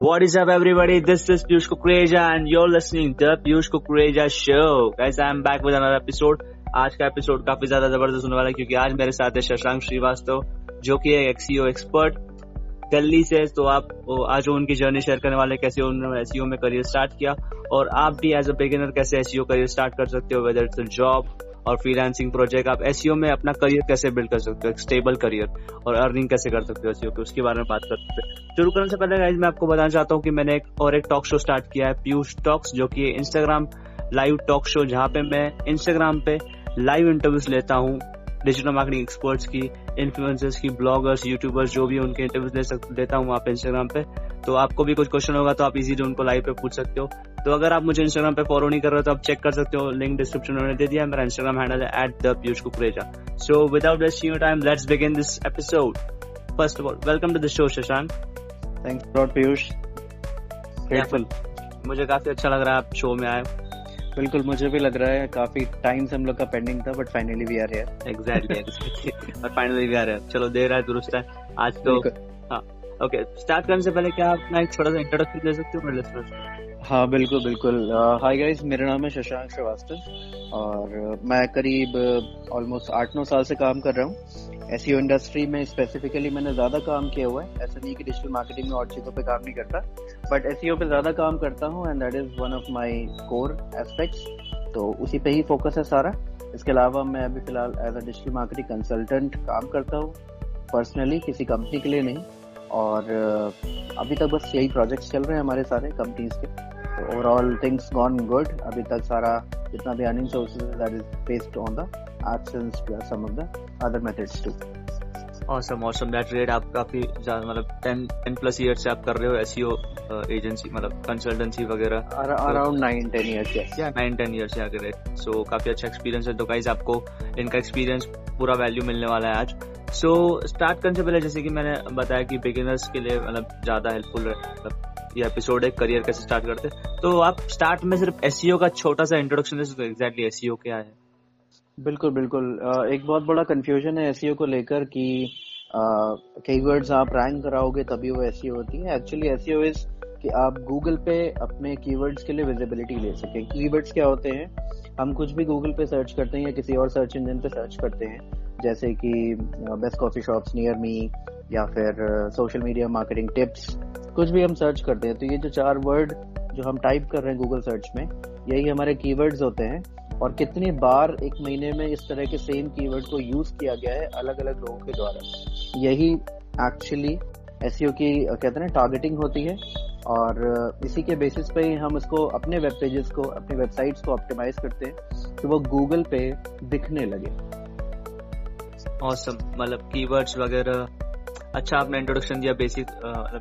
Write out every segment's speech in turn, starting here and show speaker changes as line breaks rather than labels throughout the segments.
What is up, everybody? This is Piyush Kukreja, and you're listening to Piyush Kukreja Show. Guys, I'm back with another episode. आज का episode काफ़ी ज़्यादा ज़बरदस्त होने वाला है क्योंकि आज मेरे साथ है शशांक श्रीवास्तव जो कि है एक्सीओ एक्सपर्ट दिल्ली से तो आप आज उनकी जर्नी शेयर करने वाले कैसे उन्होंने एसईओ में करियर स्टार्ट किया और आप भी एज अ बिगिनर कैसे एसईओ करियर स्टार्ट कर सकते हो वेदर इट्स जॉब और फ्रीलांसिंग प्रोजेक्ट आप एसईओ में अपना करियर कैसे बिल्ड कर सकते हो? स्टेबल करियर और अर्निंग कैसे कर सकते हो एसओ के? उसके बारे में बात कर सकते हैं। शुरू करने से पहले गाइज़ मैं आपको बताना चाहता हूँ कि मैंने एक और एक टॉक शो स्टार्ट किया है पीयूष टॉक्स जो की इंस्टाग्राम लाइव टॉक शो जहाँ पे मैं इंस्टाग्राम पे लाइव इंटरव्यूज़ लेता हूँ। डिजिटल मार्केटिंग एक्सपर्ट्स की इन्फ्लुएंसर्स की ब्लॉगर्स यूट्यूबर्स जो भी उनके इंटरव्यूज़ ले सकते देता हूँ वहाँ पे इंस्टाग्राम पे। तो आपको भी कुछ क्वेश्चन होगा तो आप इजीली उनको लाइव पे पूछ सकते हो। तो अगर आप मुझे इंस्टाग्राम पे फॉलो नहीं कर रहे तो आप चेक कर सकते हो। लिंक डिस्क्रिप्शन में दे दिया मेरा इंस्टाग्राम हैंडल है at the Piyush Kukreja so without wasting your time let's begin this episode first of all welcome to the show Shashank
thanks Piyush
grateful मुझे काफ़ी अच्छा लग रहा है आप शो में आए
बिल्कुल मुझे भी लग रहा है काफ़ी टाइम से हम लोग का पेंडिंग था but finally we are here
exactly और फाइनली वी आर हियर चलो देर है दुरुस्त है। आज तो हाँ ओके स्टार्ट करने से पहले क्या आप अपना एक छोटा सा इंट्रोडक्शन दे सकते हो मेरे लिसनर्स
हाँ बिल्कुल बिल्कुल। हाय गाइस मेरा नाम है शशांक श्रीवास्तव और मैं करीब ऑलमोस्ट आठ नौ साल से काम कर रहा हूँ। SEO इंडस्ट्री में स्पेसिफिकली मैंने ज़्यादा काम किया हुआ है। ऐसा नहीं कि डिजिटल मार्केटिंग में और चीज़ों पे काम नहीं करता। बट एस पे ज़्यादा काम करता हूँ and that is one of my core aspects तो उसी पे ही फोकस है सारा। इसके अलावा मैं अभी फ़िलहाल as a digital marketing consultant काम करता हूँ। पर्सनली किसी कंपनी के लिए नहीं। और अभी तक बस यही प्रोजेक्ट्स चल रहे हैं हमारे सारे कंपनीज़ के। तो ओवरऑल थिंग्स गॉन गुड अभी तक सारा जितना भी earning sources that is based on the AdSense plus some of the other methods too.
awesome awesome. That great आप काफ़ी मतलब 10 10 प्लस ईयर से आप कर रहे हो एसईओ एजेंसी uh, मतलब कंसल्टेंसी वगैरह।
अराउंड 9 10 इयर्स यस
या 9 10 इयर्स से आगे सो काफ़ी अच्छा एक्सपीरियंस है। तो गाइस आपको इनका एक्सपीरियंस पूरा वैल्यू मिलने वाला है आज। सो so, स्टार्ट करने से पहले जैसे कि मैंने बताया कि बिगिनर्स के लिए मतलब ज़्यादा हेल्पफुल मतलब ये एपिसोड है करियर कैसे स्टार्ट करते तो आप स्टार्ट में सिर्फ़ एसईओ का छोटा सा इंट्रोडक्शन दे सकते एग्जैक्टली एसईओ क्या है?
बिल्कुल बिल्कुल। एक बहुत बड़ा कंफ्यूजन है एसईओ को लेकर कि कीवर्ड्स आप रैंक कराओगे तभी वो एसईओ होती है। एक्चुअली एसईओ इज़ कि आप गूगल पे अपने कीवर्ड्स के लिए विजिबिलिटी ले सकें। कीवर्ड्स क्या होते हैं? हम कुछ भी गूगल पे सर्च करते हैं या किसी और सर्च इंजन पे सर्च करते हैं। जैसे कि best coffee shops near me या फिर सोशल मीडिया मार्केटिंग टिप्स कुछ भी हम सर्च करते हैं। तो ये जो चार वर्ड जो हम टाइप कर रहे हैं गूगल सर्च में, यही हमारे कीवर्ड्स होते हैं। और कितनी बार एक महीने में इस तरह के सेम कीवर्ड को यूज़ किया गया है अलग अलग लोगों के द्वारा। यही एक्चुअली एस e की कहते हैं टारगेटिंग होती है और इसी के बेसिस पे ही हम इसको अपने वेब पेजेस को, अपने वेबसाइट्स को ऑप्टिमाइज करते हैं कि वो गूगल पे दिखने लगे।
ऑसम मतलब कीवर्ड्स वगैरह अच्छा आपने इंट्रोडक्शन दिया बेसिक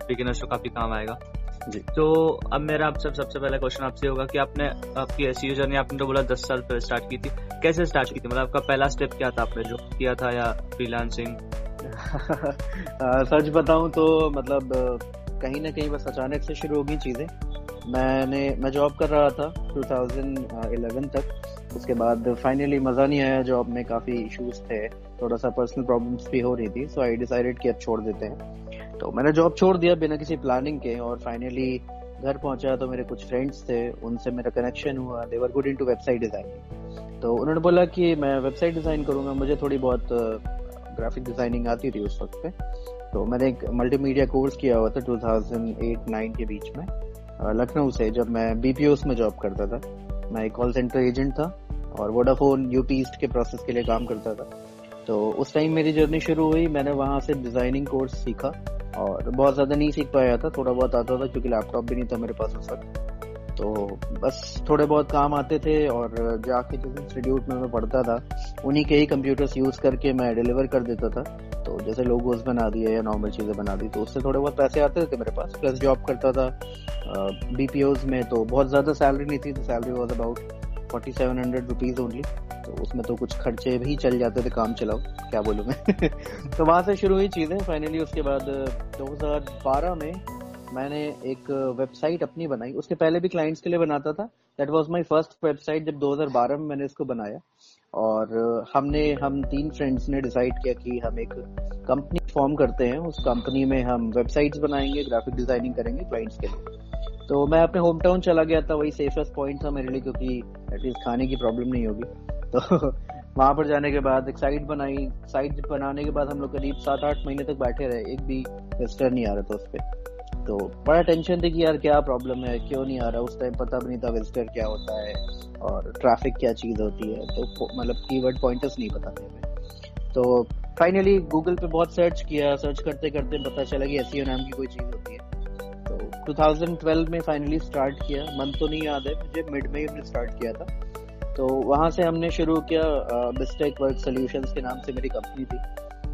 बिगिनर्स को काफ़ी काम आएगा। जी। तो अब मेरा आप सब सबसे पहला क्वेश्चन आपसे होगा कि आपने आपकी ऐसी जर्नी आपने तो बोला दस साल पहले स्टार्ट की थी। कैसे स्टार्ट की थी? मतलब आपका पहला स्टेप क्या था आपने जो किया था या फ्रीलांसिंग
सच बताऊँ तो मतलब कहीं ना कहीं बस अचानक से शुरू होगी चीज़ें। मैंने मैं जॉब कर रहा था 2011 तक। उसके बाद फाइनली मज़ा नहीं आया जॉब में काफ़ी इश्यूज़ थे। थोड़ा सा पर्सनल प्रॉब्लम्स भी हो रही थी सो आई डिसाइडेड कि अब छोड़ देते हैं। तो मैंने जॉब छोड़ दिया बिना किसी प्लानिंग के और फाइनली घर पहुँचा तो मेरे कुछ फ्रेंड्स थे, उनसे मेरा कनेक्शन हुआ। They were good in to website designing तो उन्होंने बोला कि मैं वेबसाइट डिज़ाइन करूँगा। मुझे थोड़ी बहुत ग्राफिक डिज़ाइनिंग आती थी उस वक्त पे। तो मैंने एक मल्टीमीडिया कोर्स किया हुआ था 2008-9 के बीच में लखनऊ से, जब मैं बीपीओ में जॉब करता था। मैं एक कॉल सेंटर एजेंट था और वोडाफोन यूपी ईस्ट के प्रोसेस के लिए काम करता था। तो उस टाइम मेरी जर्नी शुरू हुई। मैंने वहाँ से डिज़ाइनिंग कोर्स सीखा और बहुत ज़्यादा नहीं सीख पाया था। थोड़ा बहुत आता था क्योंकि लैपटॉप भी नहीं था मेरे पास उस वक्त। तो बस थोड़े बहुत काम आते थे और जाके जिस इंस्टीट्यूट में मैं पढ़ता था, उन्हीं के ही कंप्यूटर्स यूज़ करके मैं डिलीवर कर देता था। तो जैसे लोगोज बना दिए या नॉर्मल चीज़ें बना दी तो उससे थोड़े बहुत पैसे आते थे मेरे पास। प्लस जॉब करता था बी में तो बहुत ज़्यादा सैलरी नहीं थी तो salary was about forty seven hundred rupees only तो उसमें तो कुछ खर्चे भी चल जाते थे, काम चलाओ, क्या बोलूँ मैं? तो वहाँ से शुरू हुई चीज़ें फाइनली उसके बाद 2012 में मैंने एक वेबसाइट अपनी बनाई। उसके पहले भी क्लाइंट्स के लिए बनाता था। That was my first website जब 2012 में मैंने इसको बनाया। और हमने, हम तीन फ्रेंड्स ने डिसाइड किया कि हम एक कंपनी फॉर्म करते हैं। उस कंपनी में हम वेबसाइट्स बनाएँगे ग्राफिक डिज़ाइनिंग करेंगे क्लाइंट्स के लिए। तो मैं अपने होम टाउन चला गया था, वही सेफेस्ट पॉइंट था मेरे लिए, क्योंकि एटलीस्ट खाने की प्रॉब्लम नहीं होगी। तो वहाँ पर जाने के बाद एक साइट बनाई। साइट बनाने के बाद हम लोग करीब सात आठ महीने तक बैठे रहे। एक भी विजिटर नहीं आ रहा था उस पर तो बड़ा टेंशन थी कि यार क्या प्रॉब्लम है? क्यों नहीं आ रहा? उस टाइम पता भी नहीं था विजिटर क्या होता है और ट्रैफ़िक क्या चीज़ होती है। तो मतलब कीवर्ड पॉइंटर्स नहीं पता थे हमें। तो फाइनली गूगल पे बहुत सर्च किया। सर्च करते करते पता चला कि एस नाम की कोई चीज़ होती है। तो 2012 में फाइनली स्टार्ट किया। मन तो नहीं याद है। मुझे मिड में ही हमने स्टार्ट किया था। तो वहाँ से हमने शुरू किया बिस्टेक वर्क सोल्यूशंस के नाम से मेरी कंपनी थी।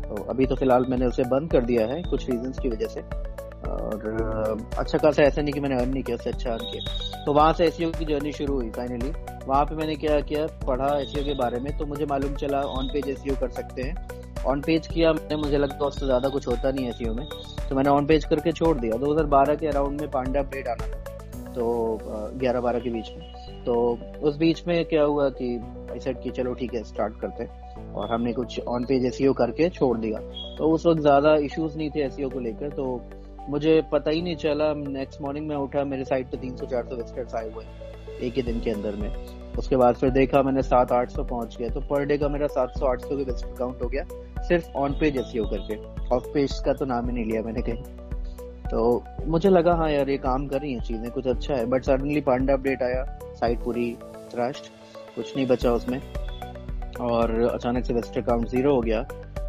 तो अभी तो फ़िलहाल मैंने उसे बंद कर दिया है कुछ रीजंस की वजह से। और अच्छा खासा ऐसा नहीं कि मैंने अर्न नहीं किया, उससे अच्छा अर्न किया। तो वहाँ से एस की जर्नी शुरू हुई फाइनली वहाँ पे मैंने क्या किया, पढ़ा एस के बारे में तो मुझे मालूम चला ऑन पेज एस कर सकते हैं। ऑन पेज किया मैंने, मुझे लगता उससे ज़्यादा कुछ होता नहीं एस में। तो मैंने ऑन पेज करके छोड़ दिया। 2012 के अराउंड में पांडा अपडेट आना था। तो ग्यारह बारह के बीच में। तो उस बीच में क्या हुआ कि आई सेट कि चलो ठीक है स्टार्ट करते हैं। और हमने कुछ ऑन पेज एस करके छोड़ दिया। तो उस वक्त ज़्यादा इश्यूज़ नहीं थे एस को लेकर तो मुझे पता ही नहीं चला। नेक्स्ट मॉर्निंग में उठा, मेरे साइड पे तीन सौ चार सौ विजिटर्स आए हुए एक ही दिन के अंदर में। उसके बाद फिर देखा मैंने सात आठ सौ पहुँच गया। तो पर डे का मेरा सात सौ आठ सौ के काउंट हो गया, सिर्फ़ ऑन पेज एस करके। ऑफ़ पेज का तो नाम ही नहीं लिया मैंने कहीं। तो मुझे लगा हाँ यार ये काम कर रही है चीज़ें कुछ अच्छा है। बट सडनली पांडा अपडेट आया साइट पूरी ट्रस्ट कुछ नहीं बचा उसमें। और अचानक से विजिटर काउंट ज़ीरो हो गया।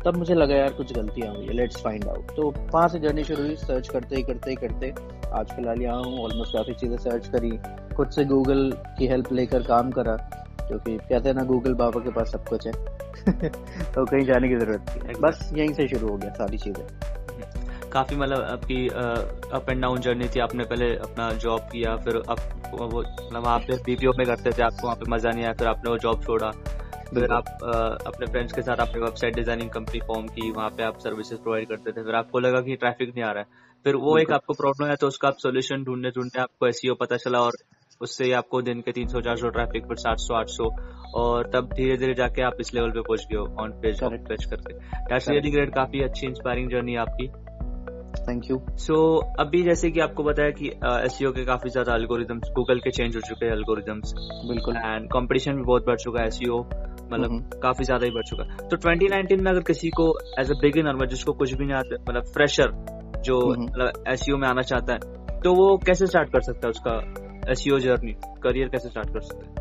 तब मुझे लगा यार कुछ गलतियाँ हुई है लेट्स फाइंड आउट तो वहाँ से जर्नी शुरू हुई सर्च करते ही करते ही करते। आज फ़िलहाल यहाँ हूँ ऑलमोस्ट काफ़ी चीज़ें सर्च करी। खुद से गूगल की हेल्प लेकर काम करा क्योंकि कहते हैं ना गूगल बाबा के पास सब कुछ है। तो कहीं जाने की ज़रूरत नहीं बस यहीं से शुरू हो गया सारी चीज़ें।
काफ़ी मतलब आपकी अप एंड डाउन जर्नी थी। आपने पहले अपना जॉब किया फिर अब वो मतलब वहाँ पे बीपीओ में करते थे आपको वहाँ पे मज़ा नहीं आया फिर आपने वो जॉब छोड़ा। फिर आप आ, अपने फ्रेंड्स के साथ अपनी वेबसाइट डिज़ाइनिंग कंपनी फॉर्म की वहाँ पे आप सर्विसेज़ प्रोवाइड करते थे। फिर आपको लगा कि ट्रैफ़िक नहीं आ रहा है। फिर वो एक आपको प्रॉब्लम है तो उसका आप सोल्यूशन ढूँढने ढूँढने आपको एस e पता चला और उससे ही आपको दिन के तीन सौ चार सौ ट्रैफ़िक फिर सात सौ आठ सौ। और तब धीरे धीरे जाके आप इस लेवल पे पहुँच गए हो ऑन पेज पेज करके। रियली ग्रेट काफ़ी अच्छी इंस्पायरिंग जर्नी आपकी।
थैंक यू
सो अभी जैसे कि आपको बताया कि एस uh, के काफ़ी ज़्यादा एल्गोरिदम्स गूगल के चेंज हो चुके हैं एल्गोरिदम्स
बिल्कुल।
एंड कंपटीशन भी बहुत बढ़ चुका है एस मतलब हम्म। काफ़ी ज़्यादा ही बढ़ चुका है। तो 2019 में अगर किसी को एज अ बिगिनर मतलब जिसको कुछ भी नहीं आता मतलब फ्रेशर जो। मतलब एस में आना चाहता है तो वो कैसे स्टार्ट कर सकता है उसका एस जर्नी करियर कैसे स्टार्ट कर सकते
हैं?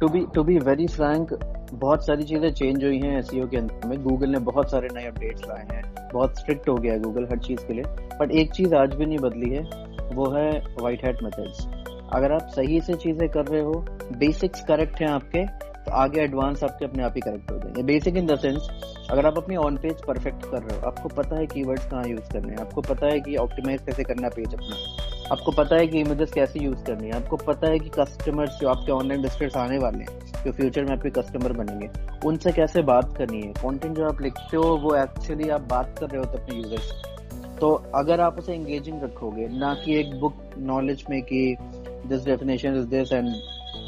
To be to be very frank बहुत सारी चीज़ें चेंज हुई हैं एस के अंदर में। गूगल ने बहुत सारे नए अपडेट्स लाए हैं। बहुत स्ट्रिक्ट हो गया है गूगल हर चीज़ के लिए। बट एक चीज़ आज भी नहीं बदली है, वो है वाइट हैट मेथड्स अगर आप सही से चीज़ें कर रहे हो बेसिक्स करेक्ट हैं आपके तो आगे एडवांस आपके अपने आप ही करेक्ट हो जाएँगे। बेसिक इन द सेंस अगर आप अपनी ऑन पेज परफेक्ट कर रहे हो, आपको पता है कीवर्ड्स कहाँ यूज़ करने हैं, आपको पता है कि ऑप्टिमाइज कैसे करना पेज अपना, आपको पता है कि इमेजेस कैसे यूज़ करनी है, आपको पता है कि कस्टमर्स जो आपके ऑनलाइन विजिटर्स आने वाले हैं जो फ्यूचर में आपके कस्टमर बनेंगे। उनसे कैसे बात करनी है? कंटेंट जो आप लिखते हो, वो एक्चुअली आप बात कर रहे हो अपने यूज़र्स तो अगर आप उसे एंगेजिंग रखोगे, ना कि एक बुक नॉलेज में कि this definition is this and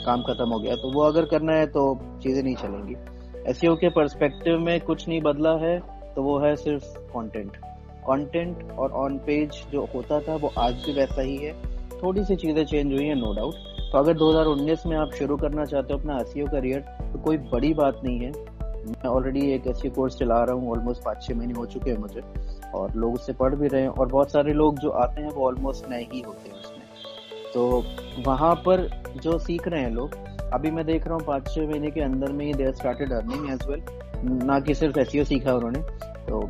काम खत्म हो गया तो वो अगर करना है तो चीज़ें नहीं चलेंगी। एस e के परस्पेक्टिव में कुछ नहीं बदला है तो वो है सिर्फ़ कंटेंट कंटेंट और ऑन पेज जो होता था, वो आज भी वैसा ही है। थोड़ी सी चीज़ें चेंज हुई है नो डाउट तो अगर 2019 में आप शुरू करना चाहते हो अपना एस करियर e तो कोई बड़ी बात नहीं है। मैं ऑलरेडी एक एस कोर्स e चला रहा हूँ ऑलमोस्ट पाँच छः महीने हो चुके हैं मुझे, और लोग उससे पढ़ भी रहे हैं, और बहुत सारे लोग जो आते हैं वो ऑलमोस्ट नए ही होते हैं उसमें। तो वहाँ पर जो सीख रहे हैं लोग, अभी मैं देख रहा हूँ पाँच छः महीने के अंदर में ही there started earning as well ना कि सिर्फ़ एस सीखा उन्होंने। तो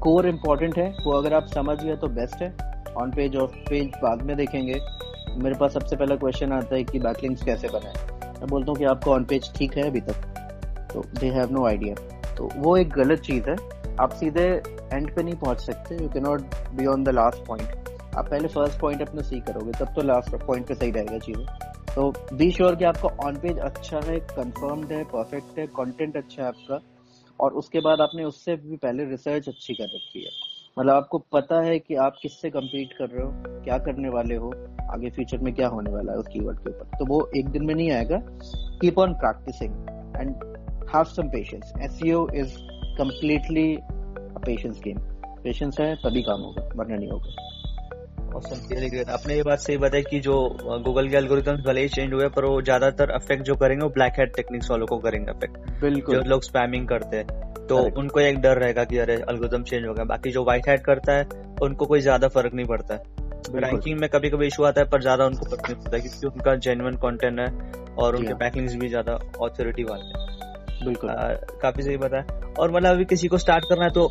कोर इम्पोर्टेंट है, वो अगर आप समझ गए तो बेस्ट है। ऑन पेज ऑफ़ पेज बाद में देखेंगे। मेरे पास सबसे पहला क्वेश्चन आता है कि बैकलिंग्स कैसे बनाए? मैं बोलता हूँ कि आपका ऑन पेज ठीक है अभी तक। तो दे हैव नो आइडिया तो वो एक गलत चीज़ है। आप सीधे एंड पे नहीं पहुँच सकते। You can not be on the last point आप पहले फ़र्स्ट पॉइंट अपना सी करोगे, तब तो लास्ट पॉइंट पे सही रहेगा चीज़ें। तो बी श्योर कि आपका ऑन पेज अच्छा है कंफर्म्ड है परफेक्ट है कंटेंट अच्छा है आपका। और उसके बाद आपने उससे भी पहले रिसर्च अच्छी कर रखी है। मतलब आपको पता है कि आप किससे कम्पीट कर रहे हो, क्या करने वाले हो। आगे फ्यूचर में क्या होने वाला है उस कीवर्ड के ऊपर। तो वो एक दिन में नहीं आएगा। Keep on practicing and have some patience SEO is completely patience game patience है तभी काम होगा वरना नहीं होगा।
आपने ये बात सही बताई कि जो गूगल के एल्गोरिथम्स भले ही चेंज हुए पर वो ज़्यादातर अफेक्ट जो करेंगे वो ब्लैक हेड टेक्निक्स वालों को करेंगे अफेक्ट बिल्कुल। जो लोग स्पैमिंग करते हैं तो उनको एक डर रहेगा कि अरे एल्गोरिथम चेंज हो गया। बाकी जो व्हाइट हेड करता है उनको कोई ज़्यादा फ़र्क नहीं पड़ता। है रैंकिंग में कभी कभी इशू आता है पर ज़्यादा उनको पता नहीं पड़ता क्योंकि उनका जेन्युइन कंटेंट है और उनके पैकिंग्स हाँ। भी ज़्यादा ऑथोरिटी वाले हैं। बिल्कुल। काफ़ी सही बताया और मतलब अभी किसी को स्टार्ट करना है तो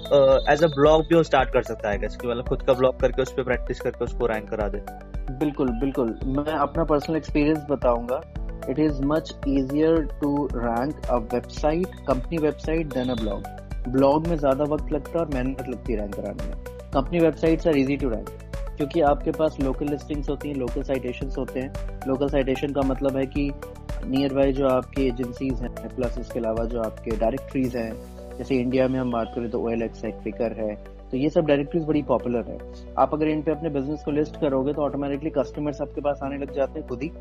एज अ ब्लॉग भी वो स्टार्ट कर सकता है कि मतलब खुद का ब्लॉग करके उस पर प्रैक्टिस करके उसको रैंक करा दे।
बिल्कुल बिल्कुल। मैं अपना पर्सनल एक्सपीरियंस बताऊँगा। It is much easier to rank a website company website than a blog blog में ज़्यादा वक्त लगता है और मेहनत लगती है रैंक कराने में। Company websites are easy to rank क्योंकि आपके पास लोकल लिस्टिंग्स होती हैं लोकल साइटेशन होते हैं। लोकल साइटेशन का मतलब है कि नियर बाई जो आपकी एजेंसीज हैं प्लस इसके अलावा जो आपके डायरेक्टरीज हैं, जैसे इंडिया में हम बात करें तो ओ एल एक्स है पिकर है तो ये सब डायरेक्टरीज बड़ी पॉपुलर है। आप अगर इन पे अपने बिज़नेस को लिस्ट करोगे तो ऑटोमेटिकली कस्टमर्स आपके पास आने लग जाते हैं खुद ही।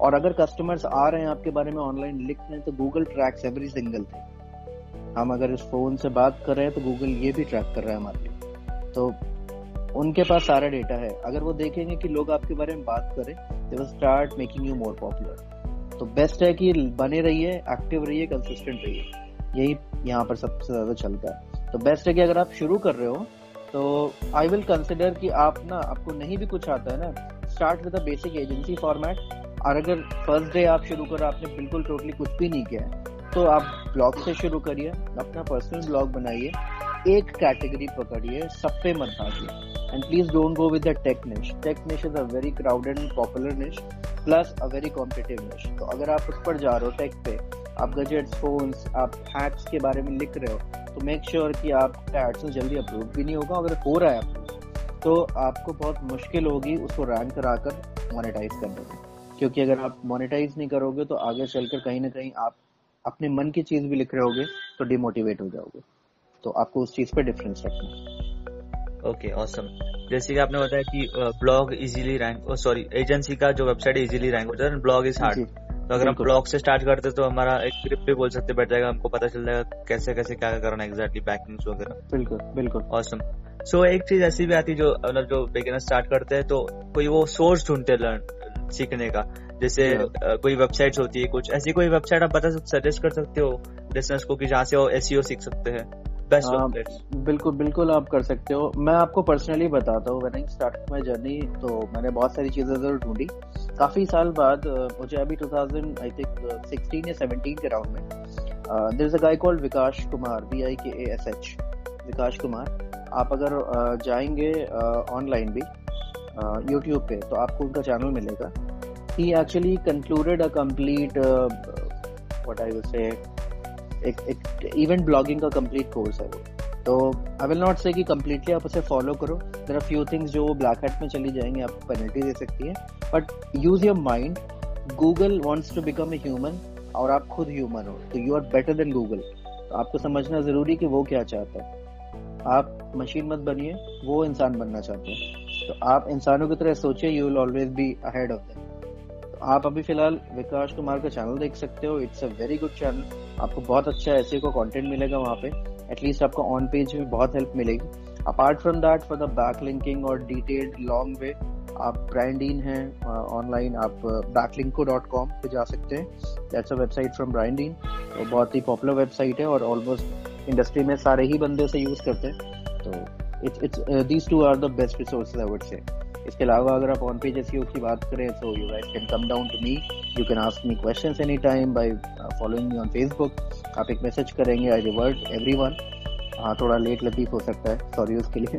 और अगर कस्टमर्स आ रहे हैं आपके बारे में ऑनलाइन लिख रहे हैं तो Google tracks every single thing हम अगर इस फ़ोन से बात कर रहे हैं तो गूगल ये भी ट्रैक कर रहा है हमारे लिए। तो उनके पास सारा डेटा है। अगर वो देखेंगे कि लोग आपके बारे में बात करें they will start making you more popular तो बेस्ट है कि बने रहिए एक्टिव रहिए कंसिस्टेंट रहिए। यही यहाँ पर सबसे ज़्यादा चलता है। तो बेस्ट है कि अगर आप शुरू कर रहे हो तो आई विल कंसिडर कि आप ना, आपको नहीं भी कुछ आता है ना start with a basic agency format और अगर फ़र्स्ट डे आप शुरू करो आपने बिल्कुल टोटली कुछ भी नहीं किया है तो आप ब्लॉग से शुरू करिए, अपना पर्सनल ब्लॉग बनाइए। एक कैटेगरी पकड़िए, सब पे मत भागिए। And please don't go with the tech niche. Tech niche is a very crowded and popular niche, plus a very competitive niche. तो अगर आप उस पर जा रहे हो टेक पे, आप गजेट्स फोन्स आप हैक्स के बारे में लिख रहे हो तो श्योर sure कि आपका एडसन जल्दी अप्रूव भी नहीं होगा अगर हो रहा है अप्रूव तो आपको बहुत मुश्किल होगी उसको रैंक कराकर मोनेटाइज करने में. क्योंकि अगर आप मोनेटाइज नहीं करोगे तो आगे चलकर कहीं ना कहीं आप अपने मन की चीज़ भी लिख रहे होगे तो डिमोटिवेट हो जाओगे. तो आपको उस चीज़ पे डिफरेंस रखना है.
ओके ऑसम जैसे कि आपने बताया कि blog easily rank sorry agency का जो वेबसाइट इजीली रैंक होता है ब्लॉग इज़ हार्ड तो अगर हम ब्लॉग से स्टार्ट करते तो हमारा एक ग्रिप भी बोल सकते बैठ जाएगा हमको पता चल जाएगा कैसे कैसे क्या करना एग्जैक्टली बैकिंग वगैरह।
बिल्कुल बिल्कुल।
ऑसम सो एक चीज़ ऐसी भी आती है जो मतलब जो बिगिनर स्टार्ट करते हैं तो कोई वो सोर्स ढूंढते लर्न सीखने का। जैसे कोई वेबसाइट्स होती है कुछ ऐसी कोई वेबसाइट आप बता सकते सजेस्ट कर सकते हो लिसनर्स को कि जहाँ से वो एस e सीख सकते हैं?
बेस्ट बिल्कुल बिल्कुल आप कर सकते हो। मैं आपको पर्सनली बताता हूँ व्हेन आई माय जर्नी तो मैंने बहुत सारी चीज़ें ज़रूर ढूंढी। काफ़ी साल बाद मुझे अभी 2000 आई थिंक 16 या 17 के राउंड में there is a guy called Vikas Kumar B I K A S H Vikas Kumar आप अगर जाएँगे ऑनलाइन भी यूट्यूब पे तो आपको उनका चैनल मिलेगा। He actually concluded a complete what I will say एक एक इवेंट ब्लॉगिंग का कंप्लीट कोर्स है वो। तो आई विल नॉट से कि कम्प्लीटली आप उसे फॉलो करो। देर आर फ्यू थिंग्स जो ब्लैक हेट में चली जाएँगे आपको पेनल्टी दे सकती है। But use your mind Google wants to become a human और आप खुद ह्यूमन हो। तो you are better than Google तो आपको समझना ज़रूरी कि वो क्या चाहता है। आप मशीन मत बनिए, वो इंसान बनना चाहते हैं। तो आप इंसानों की तरह सोचिए you will always be ahead of them आप अभी फ़िलहाल विकास कुमार का चैनल देख सकते हो। It's a very good channel आपको बहुत अच्छा ऐसे को कंटेंट मिलेगा वहाँ पे। एटलीस्ट आपको ऑन पेज में बहुत हेल्प मिलेगी। Apart from that for the back linking और डिटेल्ड लॉन्ग वे आप ब्रांडीन हैं ऑनलाइन आप बैकलिंको डॉट कॉम पे जा सकते हैं। That's a website from Brian Dean तो बहुत ही पॉपुलर वेबसाइट है और ऑलमोस्ट इंडस्ट्री में सारे ही बंदे उसे यूज़ करते हैं। तो it's it's these two are the best resources I would say इसके अलावा अगर आप ऑन पेज एस की बात करें तो you guys can come down to me you can ask me questions any time by following me on Facebook आप एक मैसेज करेंगे आई रिवर्ट एवरीवन हाँ थोड़ा लेट लतीफ हो सकता है. सॉरी उसके लिए.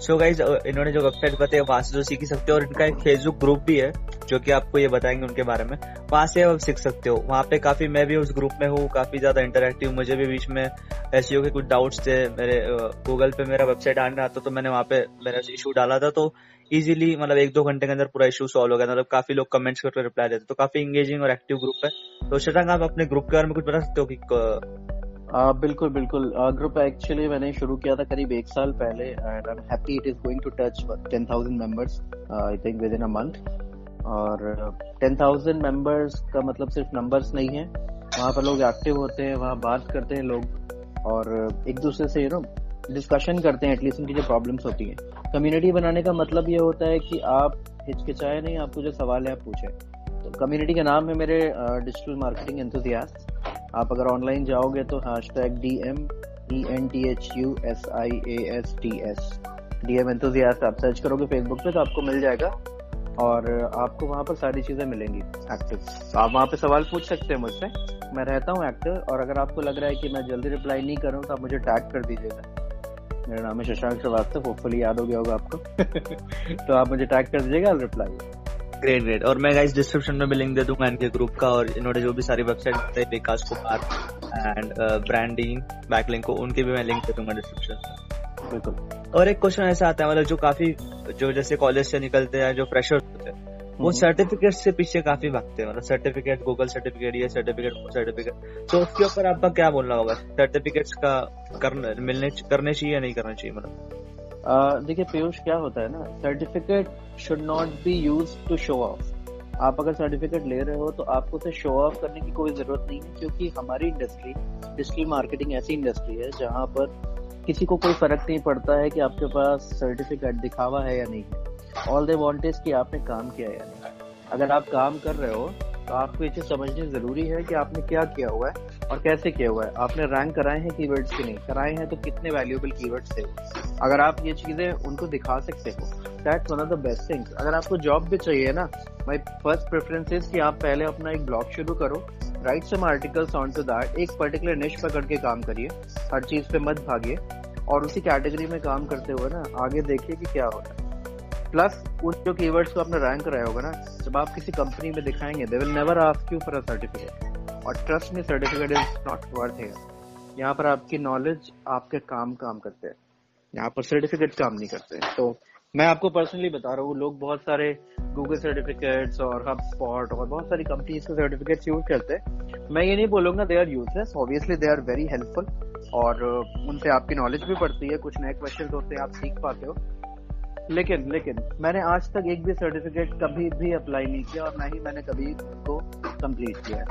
सो so गाइज़ इन्होंने जो वेबसाइट बताई वहाँ से जो सीख सकते हैं और इनका एक फेसबुक ग्रुप भी है। जो कि आपको ये बताएँगे उनके बारे में। वहाँ से आप सीख सकते हो। वहाँ पे काफ़ी मैं भी उस ग्रुप में हूँ काफ़ी ज़्यादा इंटरेक्टिव मुझे भी बीच में ऐसी के कुछ डाउट्स थे। मेरे गूगल पे मेरा वेबसाइट आने आता तो मैंने वहाँ पे मेरा इशू डाला था। तो इजीली मतलब एक दो घंटे के अंदर पूरा इशू सॉल्व हो गया मतलब काफ़ी लोग कमेंट्स करके रिप्लाई देते तो काफ़ी इंगेजिंग और एक्टिव ग्रुप है। तो शशांक आप अपने ग्रुप के बारे में कुछ बता सकते हो कि
Uh, बिल्कुल बिल्कुल। ग्रुप एक्चुअली मैंने शुरू किया था करीब एक साल पहले and I am happy it is going to touch ten thousand members I think within a month और टेन थाउज़ेंड मेंबर्स का मतलब सिर्फ़ नंबर्स नहीं है। वहाँ पर लोग एक्टिव होते हैं, वहाँ बात करते हैं लोग और एक दूसरे से यू नो डिस्कशन करते हैं एटलीस्ट उनकी जो प्रॉब्लम्स होती हैं। कम्युनिटी बनाने का मतलब ये होता है कि आप हिचकिचाए नहीं आपको जो सवाल है, आप पूछें। तो कम्युनिटी का नाम है मेरे डिजिटल मार्केटिंग एंथुजियास्ट आप अगर ऑनलाइन जाओगे तो hashtag D M E N T H U S I A S T S D M enthusiast आप सर्च करोगे फेसबुक पे तो आपको मिल जाएगा। और आपको वहाँ पर सारी चीज़ें मिलेंगी एक्टिव तो आप वहाँ पे सवाल पूछ सकते हैं मुझसे। मैं रहता हूँ एक्टिव और अगर आपको लग रहा है कि मैं जल्दी रिप्लाई नहीं करूँ तो आप मुझे टैग कर दीजिएगा। मेरा नाम है शशांक श्रीवास्तव होपफुली याद हो गया होगा आपको। तो आप मुझे टैग कर दीजिएगा रिप्लाई
ग्रेट ग्रेट और मैं गाइस डिस्क्रिप्शन में भी लिंक दे दूँगा इनके ग्रुप का और इन्होंने जो भी सारी वेबसाइट बताई Vikas Kumar and branding backlink को उनके भी मैं लिंक दे दूँगा डिस्क्रिप्शन में। बिल्कुल। और एक क्वेश्चन ऐसा आता है मतलब जो काफ़ी जो जैसे कॉलेज से निकलते हैं जो फ्रेशर हैं वो सर्टिफिकेट। से पीछे काफ़ी भागते हैं मतलब सर्टिफिकेट गूगल सर्टिफिकेट ये सर्टिफिकेट वो सर्टिफिकेट तो उसके ऊपर आपका क्या बोलना होगा? सर्टिफिकेट्स का करने, मिलने, करने चाहिए या नहीं करना चाहिए मतलब?
देखिए, पीयूष, क्या होता है ना certificate should not be use to show off आप अगर सर्टिफिकेट ले रहे हो तो आपको उसे शो ऑफ़ करने की कोई ज़रूरत नहीं है, क्योंकि हमारी इंडस्ट्री डिजिटल मार्केटिंग ऐसी इंडस्ट्री है, जहाँ पर किसी को कोई फ़र्क नहीं पड़ता है कि आपके पास सर्टिफिकेट दिखावा है या नहीं है। ऑल दे वॉन्ट इज़ कि आपने काम किया है अगर आप काम कर रहे हो तो आपको ये चीज़ समझनी ज़रूरी है कि आपने क्या किया हुआ है और कैसे किया हुआ है। आपने रैंक कराए हैं कीवर्ड्स की नहीं। कराए हैं तो कितने वैल्यूएबल कीवर्ड्स थे? अगर आप ये चीज़ें उनको दिखा सकते हो that's one of the best things अगर आपको जॉब भी चाहिए ना माई फ़र्स्ट प्रेफरेंस इज़ कि आप पहले अपना एक ब्लॉग शुरू करो write some articles on to that एक पर्टिकुलर निश पकड़ के काम करिए, हर चीज़ पे मत भागिए। और उसी कैटेगरी में काम करते हुए ना, आगे देखिए कि क्या हो रहा है। प्लस उन जो कीवर्ड्स को आपने रैंक कराया होगा ना, जब आप किसी कंपनी में दिखाएँगे they will never ask you for a certificate और ट्रस्ट में सर्टिफिकेट इज़ नॉट वर्थ है यहाँ पर आपकी नॉलेज आपके काम काम करते हैं. यहाँ पर सर्टिफिकेट काम नहीं करते तो मैं आपको पर्सनली बता रहा हूँ, लोग बहुत सारे गूगल सर्टिफिकेट्स और हब स्पॉट और बहुत सारी कंपनीज़ के सर्टिफिकेट्स यूज़ करते हैं. मैं ये नहीं बोलूँगा they are useless obviously they are very helpful और, उनसे आपकी नॉलेज भी बढ़ती है. कुछ नए क्वेश्चन होते हैं, आप सीख पाते हो. लेकिन लेकिन, मैंने आज तक एक भी सर्टिफिकेट कभी भी अप्लाई नहीं किया और ना ही मैंने कभी उसको कंप्लीट किया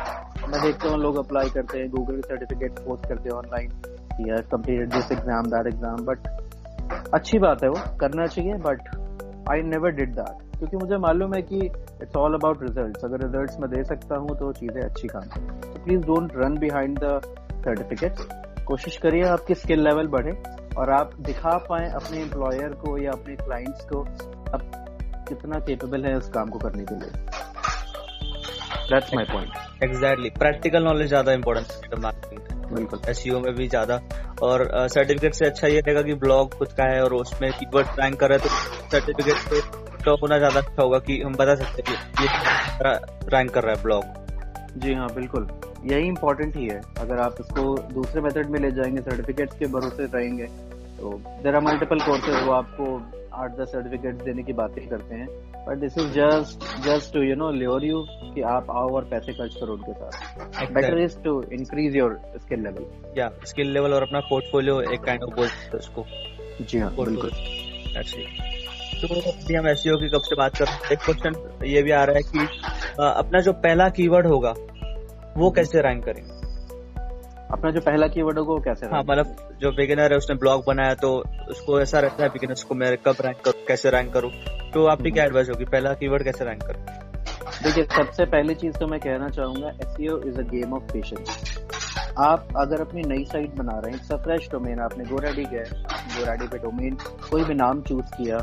मैं देखता हूँ लोग अप्लाई करते हैं गूगल के सर्टिफिकेट पोस्ट करते हैं ऑनलाइन या completed this exam that exam but अच्छी बात है वो, करना चाहिए but I never did that क्योंकि मुझे मालूम है कि इट्स ऑल अबाउट रिज़ल्ट अगर रिज़ल्ट मैं दे सकता हूँ तो चीज़ें अच्छी काम please don't run behind the certificate कोशिश करिए आपकी स्किल लेवल बढ़े। और आप दिखा पाए अपने एम्प्लॉयर को या अपने क्लाइंट्स को अब कितना केपेबल है उस काम को करने के लिए। That's my point
exactly practical knowledge ज़्यादा इम्पोर्टेंट मार्केटिंग बिल्कुल। एसईओ में भी ज़्यादा। और सर्टिफिकेट से अच्छा ये रहेगा कि ब्लॉग खुद का है और उसमें कीवर्ड रैंक कर रहे तो सर्टिफिकेट से तो होना ज़्यादा अच्छा होगा कि हम बता सकते हैं कि ये रैंक कर रहा है ब्लॉग
जी हाँ बिल्कुल। यही इम्पोर्टेंट ही है। अगर आप इसको दूसरे मेथड में ले जाएँगे सर्टिफिकेट्स के भरोसे रहेंगे तो देर आर मल्टीपल कोर्सेज वो आपको आठ दस सर्टिफिकेट देने की बातें करते हैं। But this is just just to you know lure you कि आप आओ और पैसे खर्च करो उनके साथ। Better is to increase your skill level
या स्किल लेवल और अपना पोर्टफोलियो एक काइंड ऑफ़ बोलते उसको।
जी हाँ बिल्कुल।
तो अभी हम एसईओ की कब से बात कर हैं? एक क्वेश्चन ये भी आ रहा है कि अपना जो पहला कीवर्ड होगा वो कैसे रैंक करेंगे?
अपना जो पहला कीवर्ड होगा वो कैसे
हाँ मतलब जो बिगिनर है उसने ब्लॉग बनाया तो उसको ऐसा रहता है बिगिनर्स को मैं कब रैंक करूँ कैसे रैंक करूँ? तो आपकी क्या एडवाइस होगी? पहला कीवर्ड कैसे रैंक करूँ?
देखिए सबसे पहली चीज़ तो मैं कहना चाहूँगा S is a game of patience आप अगर अपनी नई साइट बना रहे हैं फ्रेश डोमेन आपने गोराडी गए गोराडी पे डोमेन कोई भी नाम चूज़ किया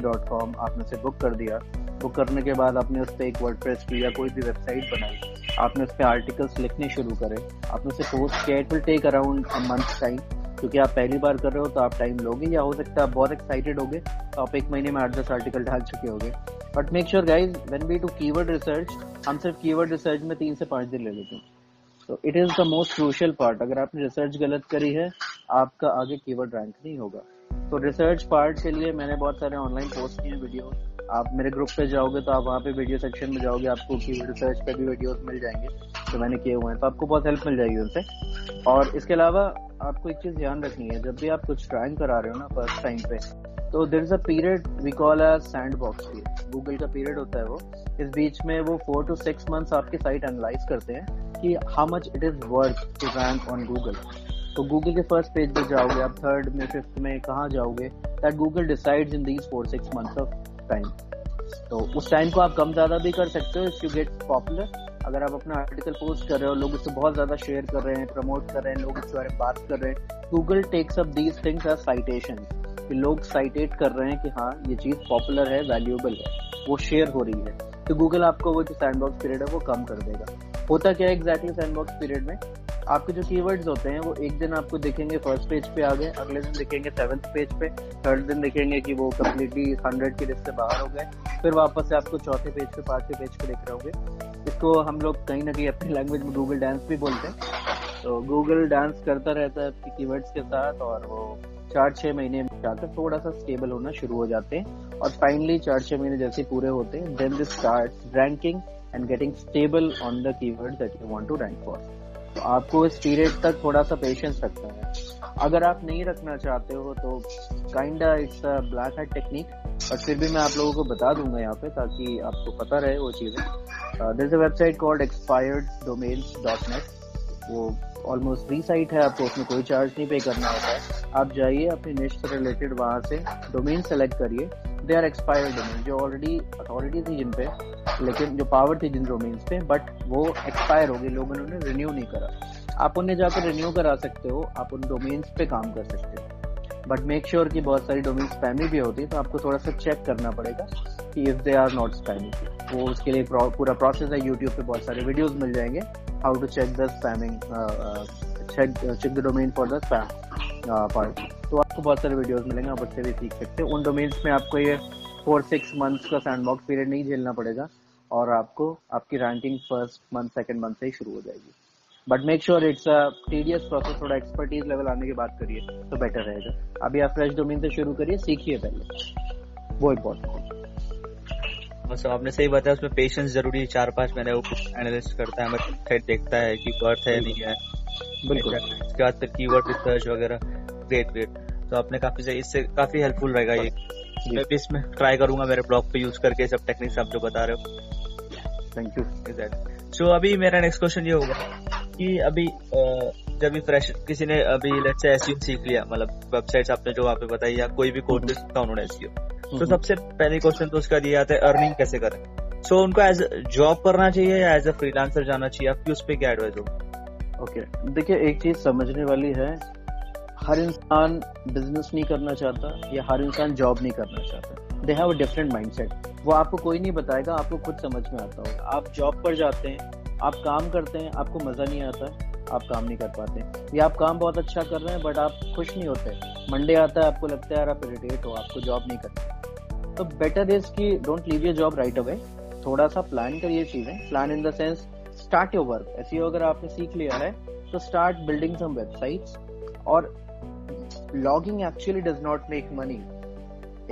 डॉट कॉम आपने उसे बुक कर दिया बुक करने के बाद आपने उस पर एक वर्ड की या कोई भी वेबसाइट बनाई, आपने उस पर आर्टिकल्स लिखने शुरू करे, आपने उसे पोस्ट किया it will take around a month time क्योंकि आप पहली बार कर रहे हो तो आप टाइम लोगे या हो सकता है आप बहुत एक्साइटेड होगे तो आप एक महीने में आठ दस आर्टिकल डाल चुके होगे। But make sure guys when we to keyword research हम सिर्फ़ कीवर्ड रिसर्च में तीन से पाँच दिन ले लेते हैं। तो it is the most crucial part अगर आपने रिसर्च गलत करी है, आपका आगे कीवर्ड रैंक नहीं होगा। तो रिसर्च पार्ट के लिए मैंने बहुत सारे ऑनलाइन पोस्ट किए वीडियो आप मेरे ग्रुप पे जाओगे तो आप वहाँ पे वीडियो सेक्शन में जाओगे, आपको की रिसर्च पे भी वीडियोस मिल जाएँगे, जो मैंने किए हुए हैं। तो आपको बहुत हेल्प मिल जाएगी उनसे। और इसके अलावा आपको एक चीज़ ध्यान रखनी है, जब भी आप कुछ ड्राइंग करा रहे हो ना फ़र्स्ट टाइम पे तो there is a period we call a sandbox Google का पीरियड होता है वो। इस बीच में वो फोर टू सिक्स मंथ्स आपकी साइट एनालाइज करते हैं कि how much it is worth to rank on Google तो गूगल के फ़र्स्ट पेज पे जाओगे, आप थर्ड में फिफ्थ में कहाँ जाओगे that Google decides in these four six months of time तो उस टाइम को आप कम ज़्यादा भी कर सकते हो इफ़ यू गेट पॉपुलर अगर आप अपना आर्टिकल पोस्ट कर रहे हो, लोग उससे बहुत ज़्यादा शेयर कर रहे हैं प्रमोट कर रहे हैं, लोग इसके बारे में बात कर रहे हैं Google takes up these things as citation कि लोग साइटेट कर रहे हैं कि हाँ ये चीज़ पॉपुलर है वैल्यूएबल है, वो शेयर हो रही है। तो गूगल आपको वो जो सैंडबॉक्स पीरियड है, वो कम कर देगा। होता क्या है एग्जैक्टली सैंडबॉक्स पीरियड में? आपके जो कीवर्ड्स होते हैं, वो एक दिन आपको दिखेंगे फ़र्स्ट पेज पे आ गए अगले दिन दिखेंगे सेवन्थ पेज पे थर्ड दिन दिखेंगे कि वो कम्प्लीटली हंड्रेड की लिस्ट से बाहर हो गए, फिर वापस से आपको चौथे पेज पे, पाँचवें पेज पे देख रहे होंगे। इसको हम लोग कहीं ना कहीं अपनी लैंग्वेज में गूगल डांस भी बोलते हैं। तो गूगल डांस करता रहता है आपके कीवर्ड्स के साथ और वो चार छह महीने में जाकर थोड़ा सा स्टेबल होना शुरू हो जाते हैं। और फाइनली चार छह महीने जैसे पूरे होते हैं then this start ranking and getting stable on the keyword that you want to rank for तो आपको इस पीरियड तक थोड़ा सा पेशेंस रखना है। अगर आप नहीं रखना चाहते हो तो kind it's black hat technique और फिर भी मैं आप लोगों को बता दूँगा यहाँ पे, ताकि आपको पता रहे वो चीज़ें। This website called expired domains dot net वो ऑलमोस्ट फ्री साइट है, आपको उसमें कोई चार्ज नहीं पे करना होता है। आप जाइए, अपने निश से रिलेटेड वहाँ से डोमेन सेलेक्ट करिए। दे आर एक्सपायर्ड जो ऑलरेडी अथॉरिटी थी जिन पे लेकिन जो पावर थी जिन डोमेन्स पे बट वो एक्सपायर हो गई लोगों ने उन्हें रिन्यू नहीं करा। आप उन्हें जाकर रिन्यू करा सकते हो आप उन डोमेन्स पे काम कर सकते हो। बट मेक श्योर कि बहुत सारी डोमेन स्पैमी भी होती है तो आपको थोड़ा सा चेक करना पड़ेगा कि if they are not spammy वो उसके लिए पूरा प्रोसेस है यूट्यूब पे बहुत सारे वीडियोज़ मिल जाएँगे how to check the uh, check uh, check the domain for the spam uh, part. तो आपको बहुत सारे वीडियोस मिलेंगे आप उससे भी सीख सकते हैं। उन डोमेन्स में आपको ये फोर सिक्स मंथ्स का सैंडबॉक्स पीरियड नहीं झेलना पड़ेगा और आपको आपकी ranking first month second month से ही शुरू हो जाएगी। But make sure it's a tedious process थोड़ा एक्सपर्टीज लेवल आने की बात करिए तो बेटर रहेगा। अभी आप फ्रेश डोमेन से शुरू करिए सीखिए पहले। वो इम्पोर्टेंट है।
आपने सही बताया उसमें पेशेंस ज़रूरी है। चार पाँच महीने वो एनालिस्ट करता है मतलब देखता है कि वर्थ है नहीं है। बिल्कुल। उसके बाद फिर कीवर्ड रिसर्च वगैरह ग्रेट ग्रेट तो आपने काफ़ी सही इससे काफ़ी हेल्पफुल रहेगा ये। मैं भी इसमें ट्राई करूँगा मेरे ब्लॉग पे यूज़ करके सब टेक्निक्स आप जो बता रहे
हो। थैंक यू
सो अभी मेरा नेक्स्ट क्वेश्चन ये होगा कि अभी जब भी फ्रेश किसी ने अभी लेट्स से एसईओ सीख लिया मतलब वेबसाइट्स आपने जो वहाँ पे बताई या कोई भी कोर्स सीखा उन्होंने एसईओ तो हम्म। सबसे पहले क्वेश्चन तो उसका दिया आता है अर्निंग कैसे करें? सो so, उनको एज जॉब करना चाहिए या एज अ फ्रीलांसर जाना चाहिए? आपकी उस पर क्या एडवाइस हो
ओके देखिए, एक चीज़ समझने वाली है, हर इंसान बिज़नेस नहीं करना चाहता या हर इंसान जॉब नहीं करना चाहता। They have a different mindset वो आपको कोई नहीं बताएगा, आपको खुद समझ में आता होगा। आप जॉब पर जाते हैं, आप काम करते हैं, आपको मज़ा नहीं आता, आप काम नहीं कर पाते। या आप काम बहुत अच्छा कर रहे हैं बट आप खुश नहीं होते। मंडे आता है, आपको लगता है, यार, आप इरिटेट हो, आपको जॉब नहीं करते तो बेटर इज़ की don't leave your job right away थोड़ा सा प्लान करिए चीज़ें। Plan in the sense start your work ऐसी अगर आपने सीख लिया है तो स्टार्ट बिल्डिंग सम वेबसाइट्स और blogging actually does not make money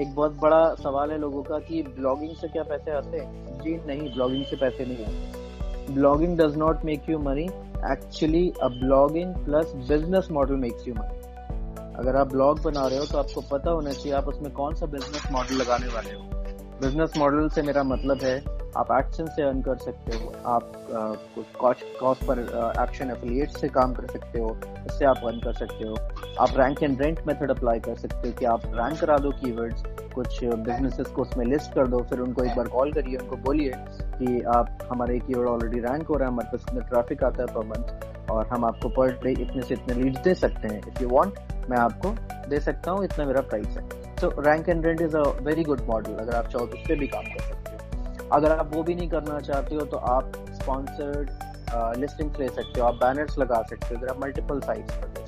एक बहुत बड़ा सवाल है लोगों का कि ब्लॉगिंग से क्या पैसे आते हैं? जी नहीं ब्लॉगिंग से पैसे नहीं आते। Blogging does not make you money actually a blogging plus business model makes you money अगर आप ब्लॉग बना रहे हो तो आपको पता होना चाहिए आप उसमें कौन सा बिज़नेस मॉडल लगाने वाले हो। बिज़नेस मॉडल से मेरा मतलब है आप एक्शन से अर्न कर सकते हो, आप कुछ कॉस्ट पर एक्शन एफिलिएट से काम कर सकते हो, उससे आप अर्न कर सकते हो। आप rank and rent method apply कर सकते हो कि आप रैंक करा दो कीवर्ड्स कुछ बिजनेसेस को उसमें लिस्ट कर दो, फिर उनको एक बार कॉल करिए, उनको बोलिए कि आप, हमारे की कीवर्ड ऑलरेडी रैंक हो रहा है, हमारे पास इतना ट्रैफ़िक आता है पर मंथ और हम आपको पर डे इतने से इतने लीड्स दे सकते हैं। इफ़ यू वांट मैं आपको दे सकता हूँ, इतना मेरा प्राइस है। So rank and rent is a very good model अगर आप चाहो तो उस पर भी काम कर सकते हो। अगर आप वो भी नहीं करना चाहते हो तो आप स्पॉन्सर्ड लिस्टिंग uh, ले सकते हो आप बैनर्स लगा सकते हो आप मल्टीपल साइट्स पर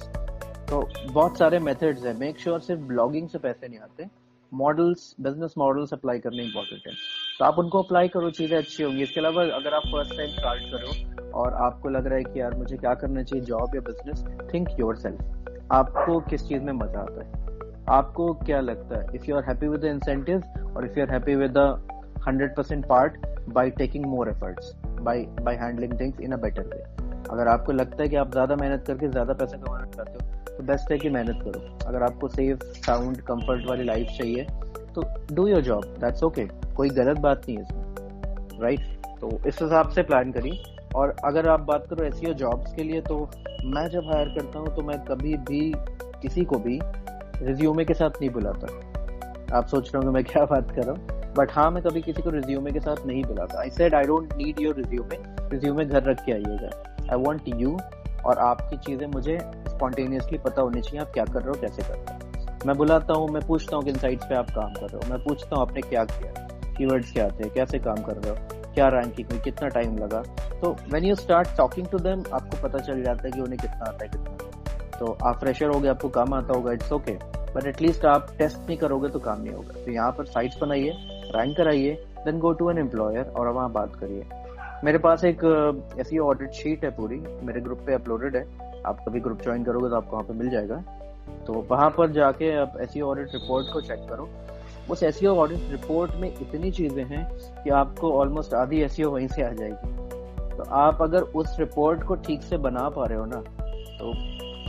तो बहुत सारे मेथड्स हैं। मेक श्योर सिर्फ़ ब्लॉगिंग से पैसे नहीं आते। मॉडल्स बिज़नेस मॉडल्स अप्लाई करने इंपॉर्टेंट है। तो आप उनको अप्लाई करो चीज़ें अच्छी होंगी। इसके अलावा अगर आप फ़र्स्ट टाइम स्टार्ट करो और आपको लग रहा है कि यार मुझे क्या करना चाहिए जॉब या बिज़नेस थिंक योर सेल्फ आपको किस चीज़ में मज़ा आता है? आपको क्या लगता है? If you are happy with the incentive और if you are happy with the hundred percent part by taking more efforts by by handling things in a better way अगर आपको लगता है कि आप ज़्यादा मेहनत करके ज़्यादा पैसा कमाना चाहते हो तो बेस्ट है कि मेहनत करो। अगर आपको सेफ़ साउंड कंफर्ट वाली लाइफ चाहिए तो do your job that's okay कोई गलत बात नहीं है इसमें राइट right? तो इस हिसाब से प्लान करिए। और अगर आप बात करो एस जॉब्स के लिए तो मैं जब हायर करता हूँ तो मैं कभी भी किसी को भी रिज्यूमे के साथ नहीं बुलाता। आप सोच रहे हो मैं क्या बात कर रहा हूँ। बट हाँ मैं कभी किसी को रिज्यूमे के साथ नहीं बुलाता। I said I don't need your resume resume घर रख के आइएगा। आई वॉन्ट यू और आपकी चीज़ें मुझे स्पॉन्टेनियसली पता होनी चाहिए, आप क्या कर रहे हो, कैसे कर रहे हो। मैं बुलाता हूँ, मैं पूछता हूँ किन साइट्स पे आप काम कर रहे हो। मैं पूछता हूँ, आपने क्या किया? कीवर्ड्स क्या थे? कैसे काम कर रहे हो? क्या रैंकिंग हुई कितना टाइम लगा? तो when you start talking to them आपको पता चल जाता है कि उन्हें कितना आता है, कितना तो आप फ्रेशर हो गए आपको काम आता होगा it's okay but at least आप टेस्ट नहीं करोगे तो काम नहीं होगा। तो यहाँ पर साइट्स बनाइए। रैंक कराइए then go to an employer और वहाँ बात करिए मेरे पास एक ऐसी ऑडिट शीट है पूरी मेरे ग्रुप पे अपलोडेड है आप कभी ग्रुप ज्वाइन करोगे तो आपको वहाँ पे मिल जाएगा तो वहाँ पर जाके आप ऐसी ऑडिट रिपोर्ट को चेक करो उस एस ऑडिट रिपोर्ट में इतनी चीज़ें हैं कि आपको ऑलमोस्ट आधी एस वहीं से आ जाएगी तो आप अगर उस रिपोर्ट को ठीक से बना पा रहे हो ना तो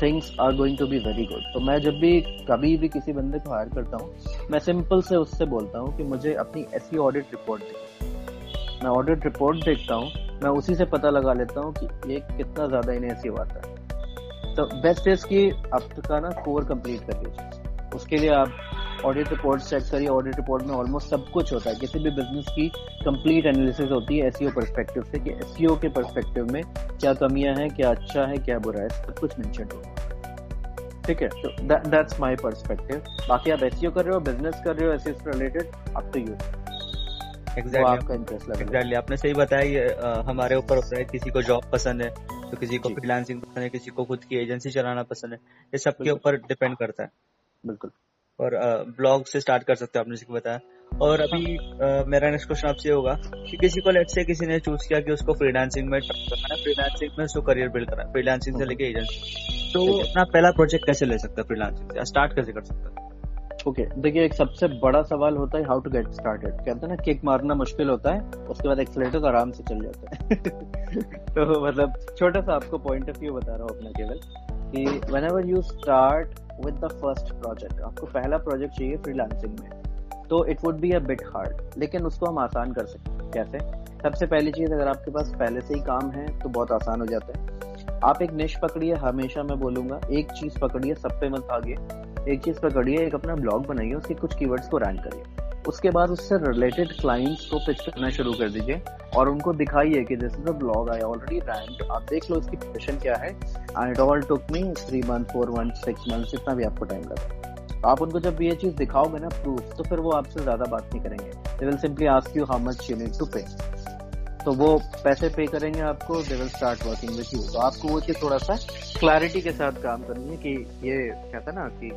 things are going to be very good तो मैं जब भी कभी भी किसी बंदे को हायर करता हूँ, मैं सिंपल से उससे बोलता हूँ कि मुझे अपनी ऐसी ऑडिट रिपोर्ट दे। मैं ऑडिट रिपोर्ट देखता हूँ, मैं उसी से पता लगा लेता हूँ कि ये कितना ज़्यादा इन्हें ऐसी आता है। तो बेस्ट इज़ की आपका ना कोर कंप्लीट कर लीजिए उसके लिए आप ऑडिट रिपोर्ट चेक करिए ऑडिट रिपोर्ट में ऑलमोस्ट सब कुछ होता है। किसी भी बिज़नेस की कंप्लीट एनालिसिस होती है एसईओ परस्पेक्टिव e से कि एसईओ e के परस्पेक्टिव में क्या कमियाँ हैं क्या अच्छा है क्या बुरा है सब कुछ मेंशन होगा ठीक है? तो दैट्स माय पर्सपेक्टिव बाकी आप एसईओ e कर रहे हो बिज़नेस कर रहे हो एसईओ से related up to you
exactly आपने सही बताया ये हमारे ऊपर होता है किसी को जॉब पसंद है तो किसी को फ्रीलांसिंग पसंद है किसी को खुद की एजेंसी चलाना पसंद है ये सबके ऊपर डिपेंड करता है।
बिल्कुल।
और ब्लॉग से स्टार्ट कर सकते हो आपने जिसको बताया। और अभी आ, मेरा नेक्स्ट क्वेश्चन आपसे होगा कि किसी को लेट से किसी ने चूज़ किया कि उसको फ्रीलांसिंग में करना है फ्रीलांसिंग में उसको करियर बिल्ड करना है फ्रीलांसिंग से लेके एजेंसी तो अपना पहला प्रोजेक्ट कैसे ले सकता है फ्रीलांसिंग से? स्टार्ट कैसे कर सकता है?
ओके okay, देखिए एक सबसे बड़ा सवाल होता है हाउ टू गेट स्टार्टेड कहते हैं ना किक मारना मुश्किल होता है उसके बाद एक्सलेटर आराम से चल जाता है। तो मतलब छोटा सा आपको पॉइंट ऑफ़ व्यू बता रहा हूँ अपना केवल कि whenever you start with the first project आपको पहला प्रोजेक्ट चाहिए फ्रीलांसिंग में। तो it would be a bit hard लेकिन उसको हम आसान कर सकते हैं। कैसे? सबसे पहली चीज़, अगर आपके पास पहले से ही काम है तो बहुत आसान हो जाता है। आप एक निश पकड़िए, हमेशा मैं बोलूँगा, एक चीज़ पकड़िए, सब पे मत आगे एक चीज़ पकड़िए, एक अपना ब्लॉग बनाइए, उसके कुछ कीवर्ड्स को रैंक करिए। उसके बाद उससे रिलेटेड क्लाइंट्स को पिच करना शुरू कर दीजिए और उनको दिखाइए कि this is a blog I already rank आप देख लो इसकी पोजिशन क्या है। And it all took me three month four month six month जितना भी आपको टाइम लगा। आप उनको जब ये चीज़ दिखाओगे ना प्रूफ तो फिर वो आपसे ज़्यादा बात नहीं करेंगे। They will simply ask you how much you need to pay तो वो पैसे पे करेंगे आपको they will start working with you तो आपको वो चीज़ थोड़ा सा क्लैरिटी के साथ काम करनी है कि ये कहता है ना कि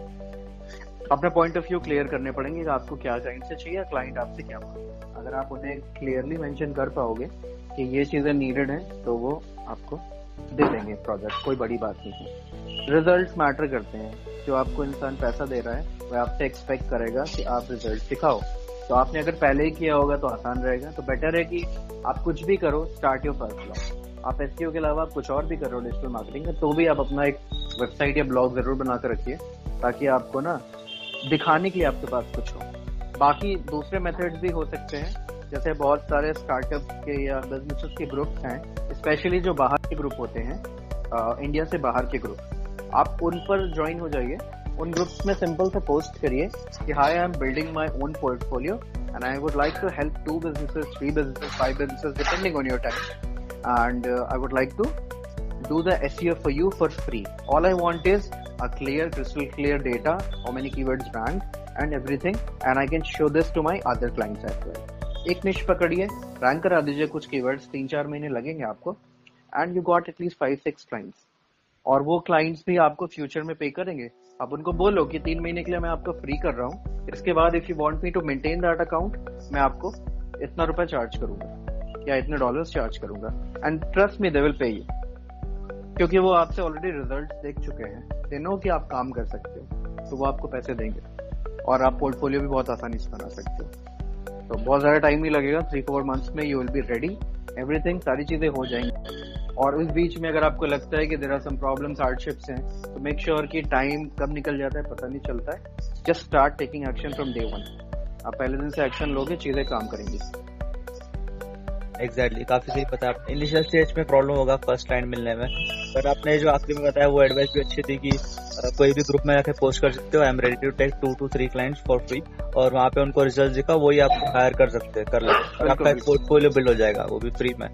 अपने पॉइंट ऑफ़ व्यू क्लियर करने पड़ेंगे कि आपको क्या क्लाइंट से चाहिए क्लाइंट आपसे क्या मांगे। अगर आप उन्हें क्लियरली मेंशन कर पाओगे कि ये चीज़ें नीडेड हैं तो वो आपको दे देंगे प्रोजेक्ट कोई बड़ी बात नहीं है। रिज़ल्ट मैटर करते हैं। जो आपको इंसान पैसा दे रहा है, वह आपसे एक्सपेक्ट करेगा कि आप रिज़ल्ट दिखाओ। तो आपने अगर पहले ही किया होगा तो आसान रहेगा। तो बेटर है कि आप कुछ भी करो स्टार्ट योर फ़र्स्ट ब्लॉग आप एस के अलावा आप कुछ और भी करो डिजिटल मार्केटिंग तो भी आप अपना एक वेबसाइट या ब्लॉग ज़रूर बना कर रखिए, ताकि आपको ना दिखाने के लिए आपके पास कुछ हो। बाकी दूसरे मेथड्स भी हो सकते हैं। जैसे बहुत सारे स्टार्टअप के या बिज़नेस के ग्रुप्स हैं स्पेशली जो बाहर के ग्रुप होते हैं इंडिया से बाहर के ग्रुप आप उन पर ज्वाइन हो जाइए। उन ग्रुप्स में सिंपल से पोस्ट करिए कि hi I am building my own portfolio and I would like to help to businesses three businesses five businesses depending on your time and I would like to do the SEO for you for free. All I want is a clear, crystal clear data, how many keywords ranked and everything, and I can show this to my other clients as well. एक निश पकड़िए rank करा दीजिए कुछ keywords तीन चार महीने लगेंगे आपको। And you got at least five six clients और वो क्लाइंट्स भी आपको फ्यूचर में पे करेंगे। आप उनको बोलो कि तीन महीने के लिए मैं आपको फ्री कर रहा हूँ। इसके बाद if you want me to maintain that account मैं आपको इतना रुपया चार्ज करूँगा। या इतने डॉलर्स चार्ज करूँगा। And trust me they will pay you क्योंकि वो आपसे ऑलरेडी रिज़ल्ट देख चुके हैं। दे नो कि आप काम कर सकते हो तो वो आपको पैसे देंगे। और आप पोर्टफोलियो भी बहुत आसानी से बना सकते हो। तो बहुत ज़्यादा टाइम नहीं लगेगा। थ्री फोर मंथ्स में you will be ready everything सारी चीज़ें हो जाएँगी। और उस बीच में अगर आपको लगता है कि there are some problems hardships हैं तो मेक श्योर कि टाइम कब निकल जाता है पता नहीं चलता है। Just start taking action from day one आप पहले दिन से एक्शन लोगे, चीज़ें काम करेंगी।
एग्जैक्टली काफ़ी सही पता है इनिशियल स्टेज में प्रॉब्लम होगा फ़र्स्ट लाइन मिलने में। बट आपने जो आखिरी में बताया वो एडवाइस भी अच्छी थी कि कोई भी ग्रुप में आके पोस्ट कर सकते हो। I am ready to take to to three clients for free और वहाँ पे उनको रिज़ल्ट दिखा वही आप हायर कर सकते हैं कर लेते आपका पोर्टफोलियो बिल्ड हो जाएगा वो भी फ्री में।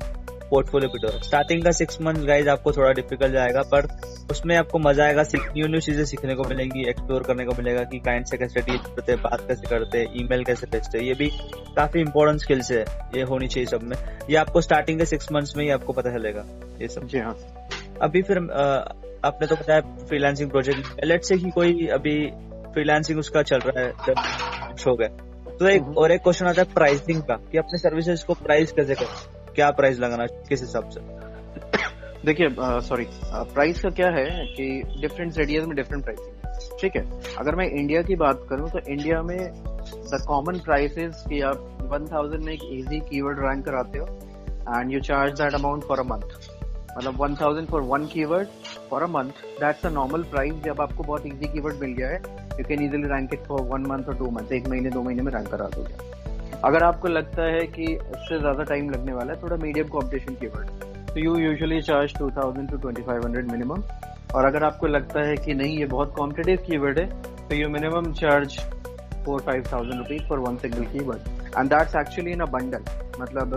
पोर्टफोलियो बिल्डर स्टार्टिंग का सिक्स मंथ गाइज़ आपको थोड़ा डिफ़िकल्ट जाएगा पर उसमें आपको मज़ा आएगा न्यू न्यू चीज़ें सीखने को मिलेंगी एक्सप्लोर करने को मिलेगा कि क्लाइंट से कैसे डील करते हैं बात कैसे करते हैं ईमेल कैसे भेजते हैं ये भी काफ़ी इंपॉर्टेंट स्किल्स है ये होनी चाहिए सब में। ये आपको स्टार्टिंग के सिक्स मंथ्स में ही आपको पता चलेगा ये सब।
जी हाँ।
अभी फिर आपने तो बताया फ्रीलांसिंग प्रोजेक्ट लेट से ही कोई अभी फ्रीलांसिंग उसका चल रहा है जब शो गए तो एक हम्म। और एक क्वेश्चन आता है प्राइसिंग का कि अपने सर्विसेज़ को प्राइस कैसे करें? क्या प्राइस लगाना किस हिसाब से?
देखिए सॉरी प्राइस का क्या है कि डिफरेंट एरियाज़ में डिफरेंट प्राइसिंग ठीक है? अगर मैं इंडिया की बात करूँ तो इंडिया में द कॉमन प्राइस इज़ कि आप 1000 में एक इजी कीवर्ड रैंक कराते हो and you charge that amount for a month मतलब 1000 for one keyword for a month that's a normal price जब आपको बहुत इजी कीवर्ड मिल गया है you can easily rank it for one month और टू मंथ एक महीने, दो महीने में रैंक करा दोगे। अगर आपको लगता है कि इससे ज़्यादा टाइम लगने वाला है, थोड़ा मीडियम कॉम्पिटिशन की वर्ड तो you usually charge two thousand to twenty five hundred minimum और अगर आपको लगता है कि नहीं, ये बहुत कॉम्पिटेटिव कीवर्ड है तो you minimum charge four five thousand rupees for one single keyword and that's actually in a bundle मतलब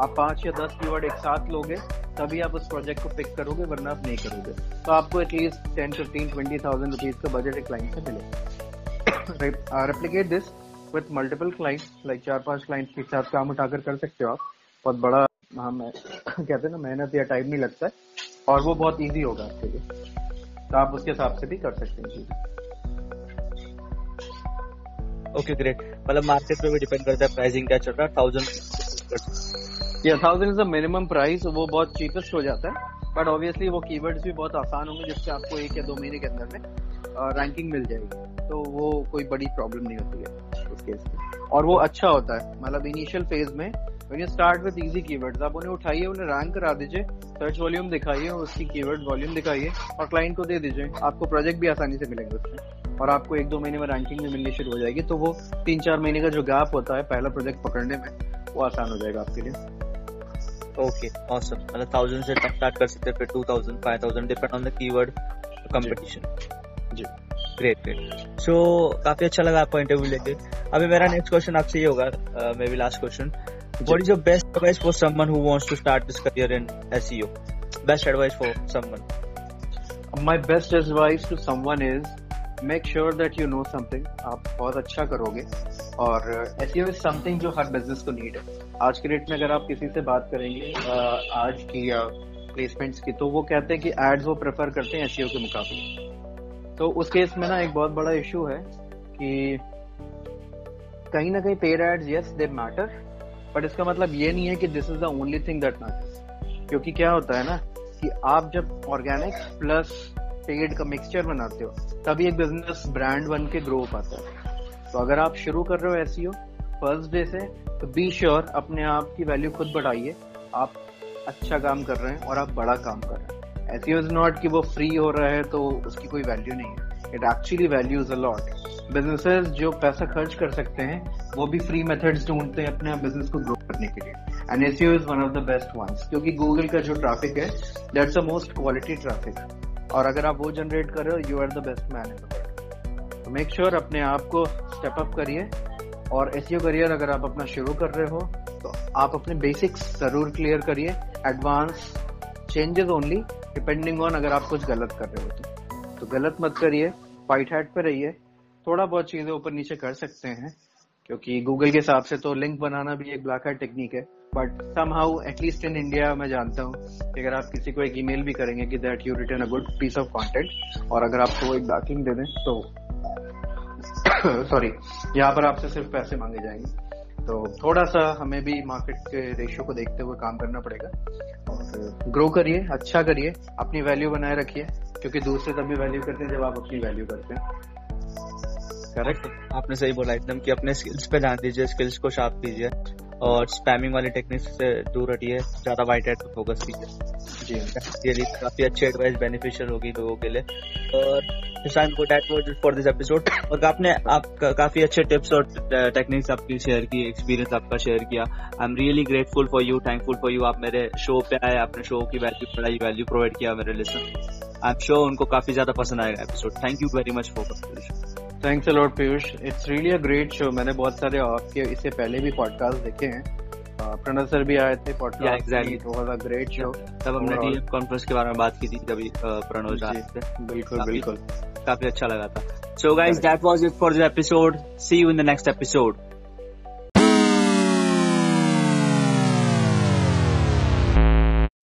आप पाँच या दस कीवर्ड एक साथ लोगे, तभी आप उस प्रोजेक्ट को पिक करोगे, वरना आप नहीं करोगे. तो आपको at least ten fifteen twenty thousand rupees का बजट एक क्लाइंट से मिले replicate this with multiple client like चार पाँच क्लाइंट के साथ काम उठाकर कर सकते हो आप। बहुत बड़ा हम कहते हैं ना मेहनत या टाइम नहीं लगता है और वो बहुत इजी होगा आपके लिए। तो आप उसके हिसाब से भी कर सकते हैं चीज़ें।
ओके ग्रेट मतलब मार्केट पे भी डिपेंड करता है प्राइसिंग क्या चल रहा है थाउज़ेंड
या thousand is the minimum price वो बहुत चीपेस्ट हो जाता है बट ऑब्वियसली वो कीवर्ड्स भी बहुत आसान होंगे जिससे आपको एक या दो महीने के अंदर में रैंकिंग मिल जाएगी। तो वो कोई बड़ी प्रॉब्लम नहीं होती है। उस केस में और वो अच्छा होता है। मतलब इनिशियल फ़ेज़ में when you start with easy keywords आप उन्हें उठाइए उन्हें रैंक करा दीजिए सर्च वॉल्यूम दिखाइए उसकी कीवर्ड वॉल्यूम दिखाइए और क्लाइंट को दे दीजिए। आपको प्रोजेक्ट भी आसानी से मिलेंगे उसमें। और आपको एक दो महीने में रैंकिंग भी मिलनी शुरू हो जाएगी। तो वो तीन चार महीने का जो गैप होता है पहला प्रोजेक्ट पकड़ने में वो आसान हो जाएगा आपके लिए।
ओके ऑसम मतलब थाउज़ेंड से स्टार्ट कर सकते हैं फिर two thousand five thousand depend on the keyword competition ji. Great great so काफ़ी अच्छा लगा पॉइंट ऑफ़ लेके। अभी मेरा नेक्स्ट क्वेश्चन आपसे ये होगा may be last question what is your advice for someone who wants to start this career in S C best advice for someone
my best advice to someone is make sure that you know something आप बहुत अच्छा करोगे। और S is something जो हर business को need है। आज के डेट में अगर आप किसी से बात करेंगे आज की प्लेसमेंट्स की तो वो कहते हैं कि एड्स वो प्रेफर करते हैं एस के मुकाबले। तो उस केस में ना एक बहुत बड़ा इशू है कि कहीं ना कहीं paid ads yes they matter but इसका मतलब ये नहीं है कि this is the only thing that matters क्योंकि क्या होता है ना कि आप जब ऑर्गेनिक प्लस पेड का मिक्सचर बनाते हो, तभी एक बिज़नेस ब्रांड बन के ग्रो पाता है। तो अगर आप शुरू कर रहे हो एस फ़र्स्ट डे से तो बी श्योर अपने आप की वैल्यू खुद बढ़ाइए। आप अच्छा काम कर रहे हैं और आप बड़ा काम कर रहे हैं। ऐसी इज़ नॉट कि वो फ्री हो रहा है तो उसकी कोई वैल्यू नहीं है। It actually values a lot businesses जो पैसा खर्च कर सकते हैं, वो भी फ्री मेथड्स ढूंढते हैं अपने बिज़नेस को ग्रो करने के लिए। And S is one of the best ones क्योंकि गूगल का जो ट्रैफ़िक है that's a most quality traffic और अगर आप वो जनरेट कर रहे हो you are the best man in तो मेक श्योर अपने आप को स्टेप अप करिए। और एस करियर अगर आप अपना शुरू कर रहे हो तो आप अपने बेसिक्स ज़रूर क्लियर करिए। Advance changes only depending on अगर आप कुछ गलत कर रहे हो तो, तो गलत मत करिए वाइट हैट पे रहिए। थोड़ा बहुत चीज़ें ऊपर नीचे कर सकते हैं क्योंकि गूगल के हिसाब से तो लिंक बनाना भी एक ब्लैक हैट टेक्निक है। But somehow at least in India मैं जानता हूँ कि अगर आप किसी को एक ईमेल भी करेंगे कि that you return a good piece of content और अगर आपको एक बैकिंग दे दें तो सॉरी यहाँ पर आपसे सिर्फ़ पैसे मांगे जाएँगे। तो थोड़ा सा हमें भी मार्केट के रेशियो को देखते हुए काम करना पड़ेगा। और ग्रो करिए अच्छा करिए, अपनी वैल्यू बनाए रखिए, क्योंकि दूसरे तभी वैल्यू करते हैं जब आप अपनी वैल्यू करते हैं।
करेक्ट आपने सही बोला एकदम कि अपने स्किल्स पे ध्यान दीजिए स्किल्स को शार्प कीजिए। और स्पैमिंग वाली टेक्निक से दूर हटिए ज़्यादा वाइट हेड पर फोकस कीजिए। जी। रियली काफ़ी अच्छी एडवाइस बेनिफिशियल होगी लोगों के लिए। और फॉर दिस एपिसोड और आपने आप काफ़ी अच्छे टिप्स और टेक्निक्स आपकी शेयर की एक्सपीरियंस आपका शेयर किया। I am really grateful for you thankful for you आप मेरे शो पे आए आपने शो की वैल्यू बढ़ाई वैल्यू प्रोवाइड किया मेरे लिसन आई एम श्योर उनको काफ़ी ज़्यादा पसंद आएगा episode thank you very much for
thanks a lot Piyush it's really a great show मैंने बहुत सारे आपके इससे पहले भी पॉडकास्ट देखे हैं। प्रणव सर भी आए थे podcast exactly it was a great show
तब हमने टीम कॉन्फ्रेंस के बारे में बात की थी कभी प्रणव जी से
बिल्कुल बिल्कुल।
काफ़ी अच्छा लगा था। So guys that was it for the episode see you in the next episode